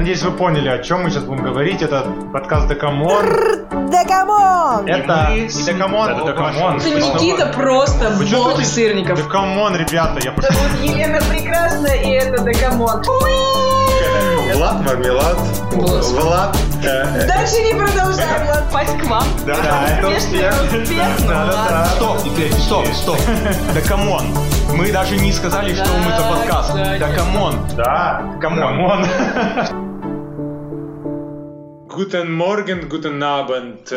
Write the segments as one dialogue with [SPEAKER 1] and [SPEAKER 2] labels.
[SPEAKER 1] надеюсь, вы поняли, о чем мы сейчас будем говорить. Это подкаст Декамон.
[SPEAKER 2] Декамон!
[SPEAKER 1] Это не Декамон, это Декамон.
[SPEAKER 3] Это Никита просто бог сырников.
[SPEAKER 1] Да come on, ребята, я пошел.
[SPEAKER 3] Вот Елена Прекрасная, и это Да come on.
[SPEAKER 4] Влад Мармелад.
[SPEAKER 3] Влад.
[SPEAKER 4] Влад. э,
[SPEAKER 3] Дальше не продолжаем. Ладно, Пасть к вам.
[SPEAKER 1] Да, да, это успех. Да, да, да.
[SPEAKER 5] Стоп, теперь, стоп, стоп. Да come on. Мы даже не сказали, что мы за подкаст.
[SPEAKER 3] Да,
[SPEAKER 5] Да come on.
[SPEAKER 1] Да, come on. Guten Morgen, Guten Abend,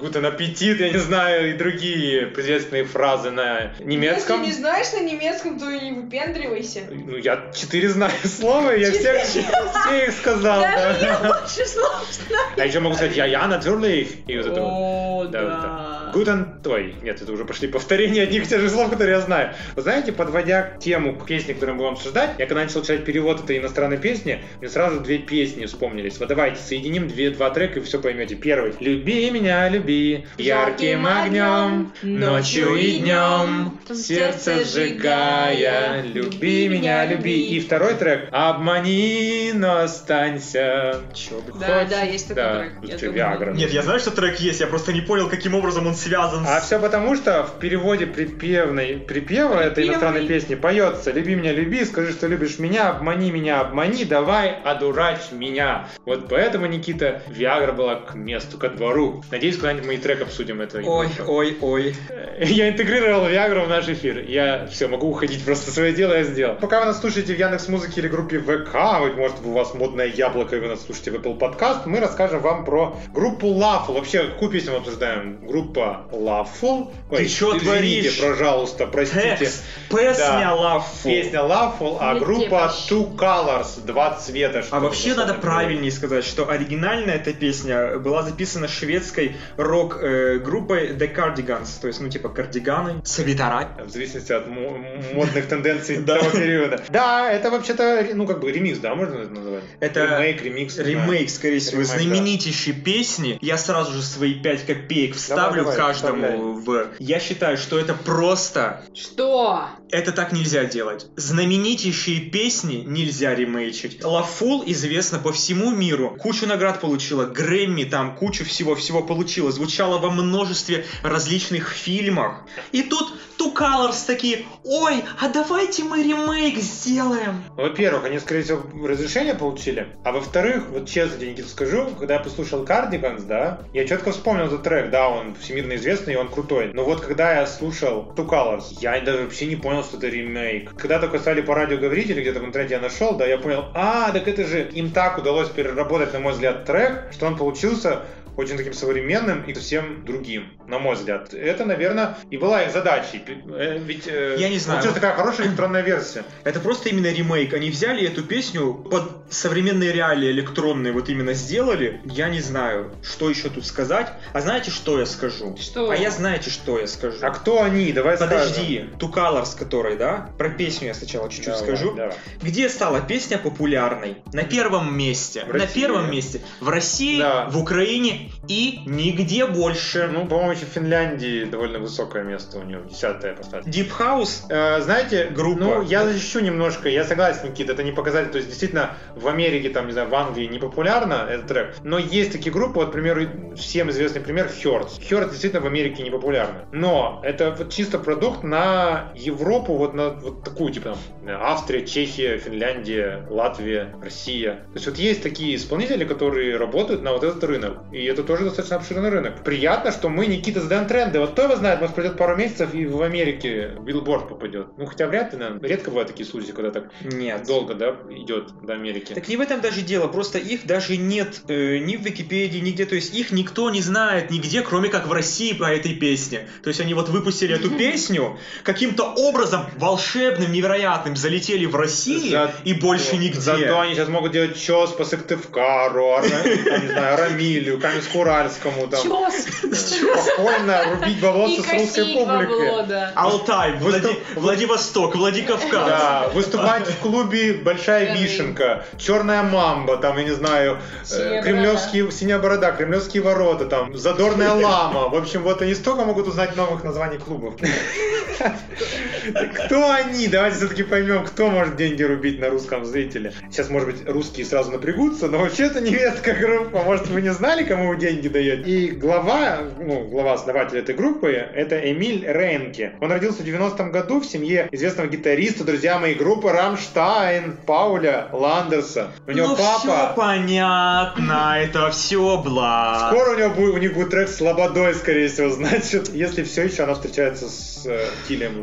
[SPEAKER 1] Guten Appetit, я не знаю, и другие известные фразы на немецком.
[SPEAKER 3] Если не знаешь на немецком, то и не выпендривайся.
[SPEAKER 1] Ну, я четыре знаю слова, я всех, все их сказал.
[SPEAKER 3] Даже
[SPEAKER 1] да.
[SPEAKER 3] я больше слов знаю.
[SPEAKER 1] А еще могу сказать, я, я, natürlich. И вот это.
[SPEAKER 3] О,
[SPEAKER 1] Да. Guten, ой, нет, это уже пошли повторения одних и тех же слов, которые я знаю. Вы знаете, подводя к тему к песни, которую мы будем обсуждать, я когда начал читать перевод этой иностранной песни, мне сразу две песни вспомнились. Вот давайте соединим две, два трека и все поймете. Первый. Люби меня, люби, ярким огнем, ночью и днем, сердце сжигая, люби меня, люби. И второй трек. Обмани, но останься. Чё бы
[SPEAKER 3] Да,
[SPEAKER 1] хочешь.
[SPEAKER 3] да, есть такой
[SPEAKER 1] Да,
[SPEAKER 3] трек. Я
[SPEAKER 1] Виагра.
[SPEAKER 6] Нет, я знаю, что трек есть, я просто не понял, каким образом он связан
[SPEAKER 1] А
[SPEAKER 6] с...
[SPEAKER 1] все потому, что в переводе припевной, припева этой
[SPEAKER 3] Припевный.
[SPEAKER 1] иностранной песни поется «Люби меня, люби, скажи, что любишь меня, обмани меня, обмани, давай, одурачь меня». Вот поэтому, Никита, Виагра была к месту, ко двору. Надеюсь, когда-нибудь мы и трек обсудим этого.
[SPEAKER 6] Ой, ой, ой.
[SPEAKER 1] Я интегрировал Виагру в наш эфир. Я все, могу уходить, просто свое дело я сделал. Пока вы нас слушаете в Яндекс Музыке или группе ВК, быть может у вас модное яблоко и вы нас слушаете в Apple Podcast, мы расскажем вам про группу Lawful. Вообще, какую песню мы обсуждаем? Группа Lawful.
[SPEAKER 6] Ты чё
[SPEAKER 1] извините,
[SPEAKER 6] творишь?
[SPEAKER 1] пожалуйста, простите.
[SPEAKER 6] Текст, песня
[SPEAKER 1] Да.
[SPEAKER 6] Full.
[SPEAKER 1] Песня Lawful, а группа? Two Colors, два цвета.
[SPEAKER 6] А
[SPEAKER 1] что
[SPEAKER 6] вообще
[SPEAKER 1] на
[SPEAKER 6] надо правильнее сказать, что оригинальная эта песня была записана шведской рок-группой The Cardigans, то есть, ну, типа, кардиганы, свитера.
[SPEAKER 1] В зависимости от мо- модных тенденций того периода. Да, это вообще-то, ну, как бы ремикс, да, можно это назвать?
[SPEAKER 6] Это
[SPEAKER 1] ремейк, ремикс.
[SPEAKER 6] Ремейк, скорее всего, знаменитейшей песни. Я сразу же свои 5 копеек вставлю каждому в... Я считаю, что это просто...
[SPEAKER 3] Что?
[SPEAKER 6] Это так нельзя делать. Знаменитейшие песни нельзя ремейчить. Лафул известна по всему миру. Кучу наград получила, Грэмми там, кучу всего-всего получила. Звучала во множестве различных фильмах. И тут Two Colors такие, ой, а давайте мы ремейк сделаем.
[SPEAKER 1] Во-первых, они, скорее всего, разрешение получили. А во-вторых, вот честно Никита, скажу, когда я послушал Cardigans, да, я четко вспомнил этот трек, да, он всемирно известный, и он крутой. Но вот когда я слушал Two Colors, я даже вообще не понял, что это ремейк. Когда только стали по радио говорить, или где-то в интернете я нашел, да, я понял, а, так это же им так удалось переработать, на мой взгляд, трек, что он получился очень таким современным и совсем другим, на мой взгляд. Это, наверное, и была их задачей. Э, Ведь э,
[SPEAKER 6] Я не знаю.
[SPEAKER 1] получилась такая хорошая электронная версия.
[SPEAKER 6] Это просто именно ремейк. Они взяли эту песню под современные реалии электронные, вот именно сделали. Я не знаю, что еще тут сказать. А знаете, что я скажу?
[SPEAKER 3] Что?
[SPEAKER 6] А я знаете, что я скажу?
[SPEAKER 1] А кто они? Давай
[SPEAKER 6] Подожди, Two Colors, который, да? Про песню я сначала чуть-чуть
[SPEAKER 1] скажем.
[SPEAKER 6] скажу.
[SPEAKER 1] Давай, давай.
[SPEAKER 6] Где стала песня популярной? На первом месте.
[SPEAKER 1] В
[SPEAKER 6] На
[SPEAKER 1] России.
[SPEAKER 6] первом месте. В России,
[SPEAKER 1] Да.
[SPEAKER 6] в Украине и нигде больше.
[SPEAKER 1] Ну, по-моему, еще в Финляндии довольно высокое место у него, десятое поставить.
[SPEAKER 6] Deep House
[SPEAKER 1] Э, знаете,
[SPEAKER 6] Группа.
[SPEAKER 1] ну, я защищу немножко, я согласен, Никита, это не показатель, то есть, действительно, в Америке, там, не знаю, в Англии не популярно этот трек, но есть такие группы, вот, к примеру, всем известный пример Hurts. Hurts действительно в Америке не популярны, но это вот чисто продукт на Европу, вот на вот такую, типа, там, Австрия, Чехия, Финляндия, Латвия, Россия. То есть, вот есть такие исполнители, которые работают на вот этот рынок, и это тоже достаточно обширный рынок. Приятно, что мы, Никита, задаем тренды. Вот кто его знает, может, пройдет пару месяцев и в Америке Билборд попадет. Ну, хотя вряд ли, наверное. Редко бывают такие случаи, когда так
[SPEAKER 6] нет.
[SPEAKER 1] долго, да, идет до Америки.
[SPEAKER 6] Так не в этом даже дело, просто их даже нет э, ни в Википедии, нигде, то есть их никто не знает нигде, кроме как в России по этой песне. То есть они вот выпустили эту песню, каким-то образом волшебным, невероятным залетели в Россию
[SPEAKER 1] За-
[SPEAKER 6] и больше нигде.
[SPEAKER 1] Зато они сейчас могут делать чес по Сыктывкару, не знаю, Рамилю, Каменск-Уральскому, там.
[SPEAKER 3] Чёс.
[SPEAKER 1] Спокойно рубить баблосы с русской публикой.
[SPEAKER 6] Алтай, Владивосток, Владикавказ.
[SPEAKER 1] Да, выступать в клубе Большая. Вишенка, Черная Мамба, там, я не знаю, э, Кремлевские, Синяя Борода, Кремлевские ворота, там, Задорная Лама. В общем, вот они столько могут узнать новых названий клубов. Кто они? Давайте все-таки поймем, кто может деньги рубить на русском зрителе. Сейчас, может быть, русские сразу напрягутся, но вообще это немецкая группа. Может, вы не знали, кому вы деньги даете? И глава, ну, глава основателя этой группы, это Эмиль Рейнке. Он родился в 90-м году в семье известного гитариста, друзья моей группы Рамштайн, Пауля Ландерса. У него
[SPEAKER 6] ну все
[SPEAKER 1] папа...
[SPEAKER 6] понятно, это все благ.
[SPEAKER 1] Скоро у, него будет, у них будет трек с Лободой, скорее всего, значит, если все еще она встречается с э, Тилем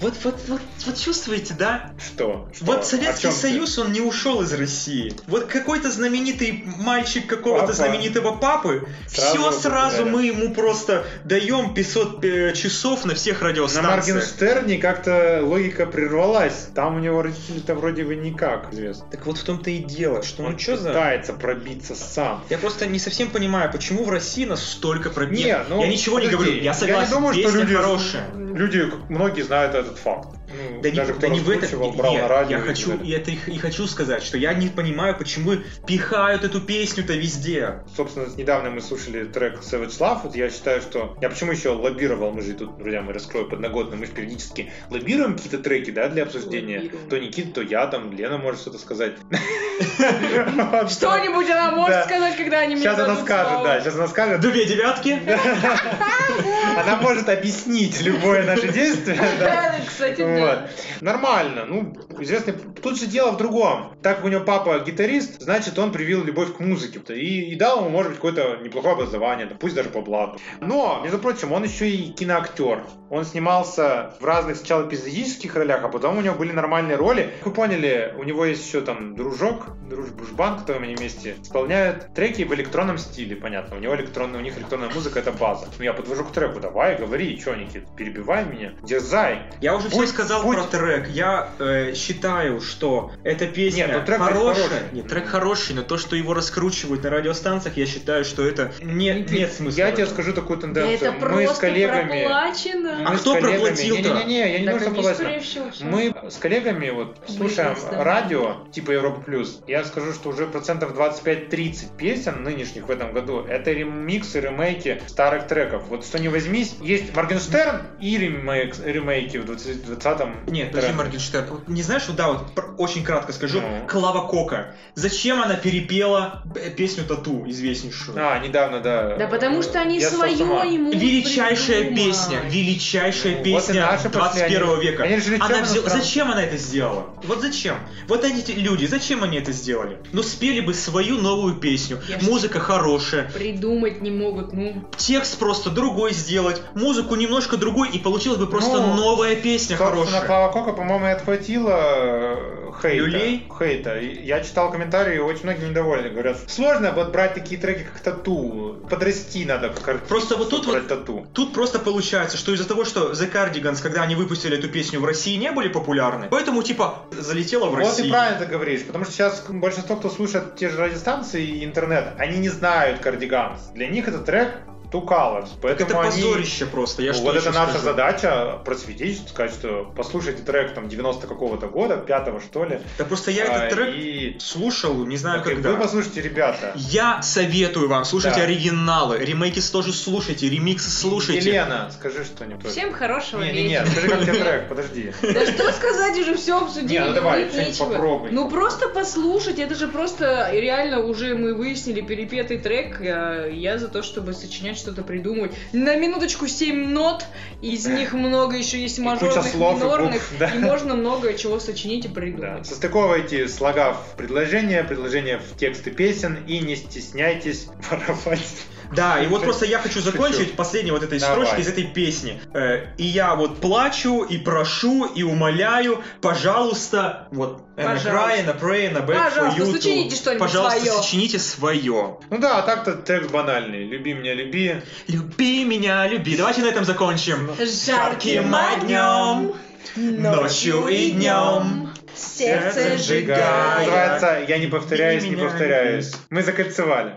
[SPEAKER 6] Вот, вот, вот, вот чувствуете, да?
[SPEAKER 1] Что? Что?
[SPEAKER 6] Вот Советский
[SPEAKER 1] чем ты?
[SPEAKER 6] Союз, он не ушел из России. Вот какой-то знаменитый мальчик какого-то
[SPEAKER 1] Папа.
[SPEAKER 6] знаменитого папы,
[SPEAKER 1] Сразу
[SPEAKER 6] все сразу мы ему просто даем 500 э, часов на всех
[SPEAKER 1] На
[SPEAKER 6] радиостанциях.
[SPEAKER 1] Моргенштерне как-то логика прервалась. Там у него родители-то вроде бы никак известно.
[SPEAKER 6] Так вот в том-то и дело, что
[SPEAKER 1] Он
[SPEAKER 6] ну что за...
[SPEAKER 1] пытается пробиться сам.
[SPEAKER 6] Я просто не совсем понимаю, почему в России настолько пробит.
[SPEAKER 1] Не, ну,
[SPEAKER 6] я ничего не
[SPEAKER 1] подожди,
[SPEAKER 6] говорю, я согласен,
[SPEAKER 1] не думаю, что люди,
[SPEAKER 6] хорошая.
[SPEAKER 1] люди, многие знают этот факт. Ну,
[SPEAKER 6] Да не,
[SPEAKER 1] даже
[SPEAKER 6] да
[SPEAKER 1] кто
[SPEAKER 6] не в этом.
[SPEAKER 1] брал на радио.
[SPEAKER 6] я хочу, и это и, и хочу сказать, что я не понимаю, почему пихают эту песню-то везде.
[SPEAKER 1] Собственно, недавно мы слушали трек Savage Love. Вот я считаю, что... Я почему еще лоббировал? Мы же тут, друзья, мы раскрою подноготно. Мы же периодически лоббируем какие-то треки, да, для обсуждения.
[SPEAKER 3] Лоббируем.
[SPEAKER 1] То Никита, то я, там, Лена может что-то сказать.
[SPEAKER 3] Что-нибудь она может
[SPEAKER 1] Да.
[SPEAKER 3] сказать, когда они мне
[SPEAKER 1] Сейчас она скажет, да, сейчас она скажет.
[SPEAKER 6] Две девятки.
[SPEAKER 1] Она может объяснить любое наше действие. да.
[SPEAKER 3] Да, кстати,
[SPEAKER 1] Вот. Нормально. Ну, известный... Тут же дело в другом. Так как у него папа гитарист, значит, он привил любовь к музыке. И, и дал ему, может быть, какое-то неплохое образование, пусть даже по блату. Но, между прочим, он еще и киноактер. Он снимался в разных сначала эпизодических ролях, а потом у него были нормальные роли. Как вы поняли, у него есть еще там дружок, дружбан, кто они вместе исполняют треки в электронном стиле, понятно. У него электронная, у них электронная музыка это база. Ну я подвожу к треку, давай, говори, что, Никит, перебивай меня, дерзай.
[SPEAKER 6] Я уже все
[SPEAKER 1] Будь-
[SPEAKER 6] сказал
[SPEAKER 1] будь-
[SPEAKER 6] про трек. Я э, считаю, что эта песня
[SPEAKER 1] Нет, ну трек
[SPEAKER 6] хорошая.
[SPEAKER 1] хороший.
[SPEAKER 6] Нет, трек хороший, но то, что его раскручивают на радиостанциях, я считаю, что это не, нет смысла.
[SPEAKER 1] Я тебе скажу такую
[SPEAKER 3] Да
[SPEAKER 1] тенденцию.
[SPEAKER 3] это
[SPEAKER 1] мы с коллегами...
[SPEAKER 3] проплачено.
[SPEAKER 6] А
[SPEAKER 1] мы
[SPEAKER 6] кто
[SPEAKER 1] коллегами-
[SPEAKER 6] проплатил-то?
[SPEAKER 1] Не-не-не, я не
[SPEAKER 3] Так
[SPEAKER 1] думаю, что проплачено. Мы с коллегами вот слушаем
[SPEAKER 3] да.
[SPEAKER 1] радио, типа Европа Плюс. Я скажу, что уже процентов 25-30 песен нынешних в этом году это ремиксы, ремейки старых треков. Вот что не возьмись, есть Моргенштерн и ремейк, ремейки в 20 20-м.
[SPEAKER 6] Нет, подожди. Моргенштерн. Не знаешь, вот да, вот очень кратко скажу.
[SPEAKER 1] Ну.
[SPEAKER 6] Клава Кока. Зачем она перепела песню Тату, известнейшую?
[SPEAKER 1] А, недавно, да.
[SPEAKER 3] Да потому что они
[SPEAKER 1] Я
[SPEAKER 3] свое ему
[SPEAKER 6] Величайшая
[SPEAKER 3] придумали.
[SPEAKER 6] песня, величайшая
[SPEAKER 1] Ну, вот
[SPEAKER 6] песня
[SPEAKER 1] пошли,
[SPEAKER 6] 21
[SPEAKER 1] они-
[SPEAKER 6] века.
[SPEAKER 1] они решили
[SPEAKER 6] Она взяла-. Зачем она это сделала? Вот зачем? Вот эти люди, зачем они это сделали? Ну спели бы свою новую песню.
[SPEAKER 3] Я
[SPEAKER 6] Музыка хорошая.
[SPEAKER 3] Придумать не могут, ну.
[SPEAKER 6] Текст просто другой сделать, музыку немножко другой, и получилась бы просто
[SPEAKER 1] Ну,
[SPEAKER 6] новая песня хорошая.
[SPEAKER 1] Клава Кока, по-моему, и отхватила э, хейта.
[SPEAKER 6] Люлей?
[SPEAKER 1] Хейта. Я читал комментарии, очень многие недовольны. Говорят, сложно вот брать такие треки, как тату. Подрасти надо, как артист,
[SPEAKER 6] Просто вот тут вот-
[SPEAKER 1] тату.
[SPEAKER 6] Тут просто получается, что из-за того, что The Cardigans, когда они выпустили эту песню в России, не были популярны, поэтому типа залетела в
[SPEAKER 1] Вот
[SPEAKER 6] Россию.
[SPEAKER 1] и правильно ты говоришь, потому что сейчас большинство, кто слушает те же радиостанции и интернет, они не знают Кардиганс. Для них это трек Two Colors, поэтому
[SPEAKER 6] это
[SPEAKER 1] они...
[SPEAKER 6] позорище просто. Я
[SPEAKER 1] Ну,
[SPEAKER 6] что
[SPEAKER 1] вот это наша
[SPEAKER 6] скажу?
[SPEAKER 1] задача просветить, сказать, что послушайте трек там 90 какого-то года, пятого что ли.
[SPEAKER 6] Да просто я
[SPEAKER 1] А,
[SPEAKER 6] этот трек
[SPEAKER 1] и...
[SPEAKER 6] слушал, не знаю
[SPEAKER 1] Так и
[SPEAKER 6] когда.
[SPEAKER 1] Вы послушайте, ребята.
[SPEAKER 6] Я советую вам, слушайте
[SPEAKER 1] Да.
[SPEAKER 6] оригиналы, ремейки тоже слушайте, ремиксы слушайте.
[SPEAKER 1] Елена, скажи что-нибудь.
[SPEAKER 3] Всем хорошего
[SPEAKER 1] Не, не, не,
[SPEAKER 3] вечера.
[SPEAKER 1] скажи, как тебе трек, подожди.
[SPEAKER 3] Да что сказать, уже все обсудили,
[SPEAKER 1] Не, ну давай, попробуй.
[SPEAKER 3] Ну просто послушать, это же просто реально уже мы выяснили перепетый трек. Я, я за то, чтобы сочинять что-то придумать. На минуточку 7 нот, из них много еще есть мажорных,
[SPEAKER 1] и
[SPEAKER 3] минорных,
[SPEAKER 1] букв, да.
[SPEAKER 3] и можно много чего сочинить и
[SPEAKER 1] Да.
[SPEAKER 3] придумать.
[SPEAKER 1] Состыковывайте слога в предложения, предложения в тексты песен и не стесняйтесь воровать.
[SPEAKER 6] Да, и вот просто я хочу закончить последней вот этой строчкой из этой песни. Э, И я вот плачу, и прошу, и умоляю, пожалуйста, вот,
[SPEAKER 3] Пожалуйста.
[SPEAKER 6] and I beg
[SPEAKER 3] Пожалуйста, сочините что-нибудь
[SPEAKER 6] Пожалуйста, сочините свое.
[SPEAKER 1] Ну да, а так-то текст банальный. Люби меня, люби.
[SPEAKER 6] Люби меня, люби. Давайте на этом закончим.
[SPEAKER 3] Жарким огнем,
[SPEAKER 6] ночью и днем,
[SPEAKER 3] сердце сжигая.
[SPEAKER 1] Называется «Я не повторяюсь, не повторяюсь». Мы закольцевали.